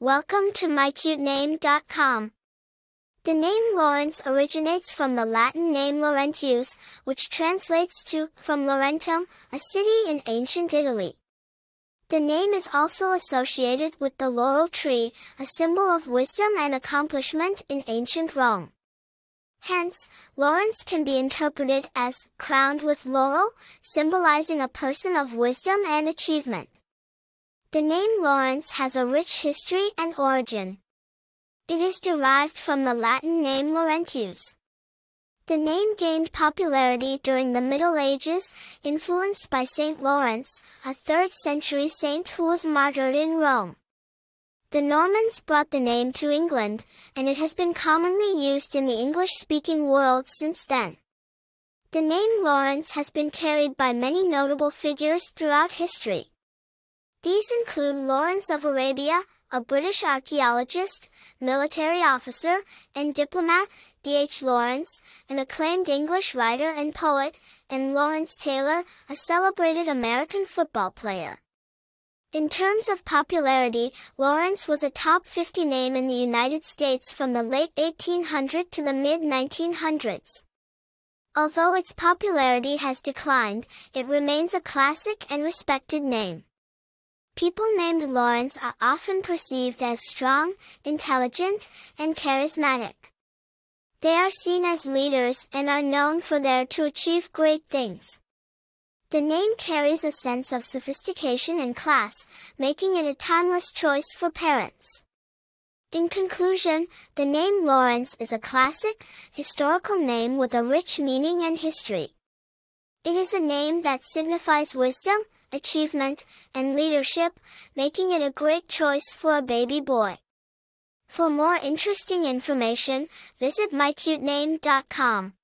Welcome to mycutename.com. The name Lawrence originates from the Latin name Laurentius, which translates to from Laurentum, a city in ancient Italy. The name is also associated with the laurel tree, a symbol of wisdom and accomplishment in ancient Rome. Hence, Lawrence can be interpreted as crowned with laurel, symbolizing a person of wisdom and achievement. The name Lawrence has a rich history and origin. It is derived from the Latin name Laurentius. The name gained popularity during the Middle Ages, influenced by Saint Lawrence, a 3rd century saint who was martyred in Rome. The Normans brought the name to England, and it has been commonly used in the English-speaking world since then. The name Lawrence has been carried by many notable figures throughout history. These include Lawrence of Arabia, a British archaeologist, military officer, and diplomat, D.H. Lawrence, an acclaimed English writer and poet, and Lawrence Taylor, a celebrated American football player. In terms of popularity, Lawrence was a top 50 name in the United States from the late 1800s to the mid-1900s. Although its popularity has declined, it remains a classic and respected name. People named Lawrence are often perceived as strong, intelligent, and charismatic. They are seen as leaders and are known for their to achieve great things. The name carries a sense of sophistication and class, making it a timeless choice for parents. In conclusion, the name Lawrence is a classic, historical name with a rich meaning and history. It is a name that signifies wisdom, achievement, and leadership, making it a great choice for a baby boy. For more interesting information, visit mycutename.com.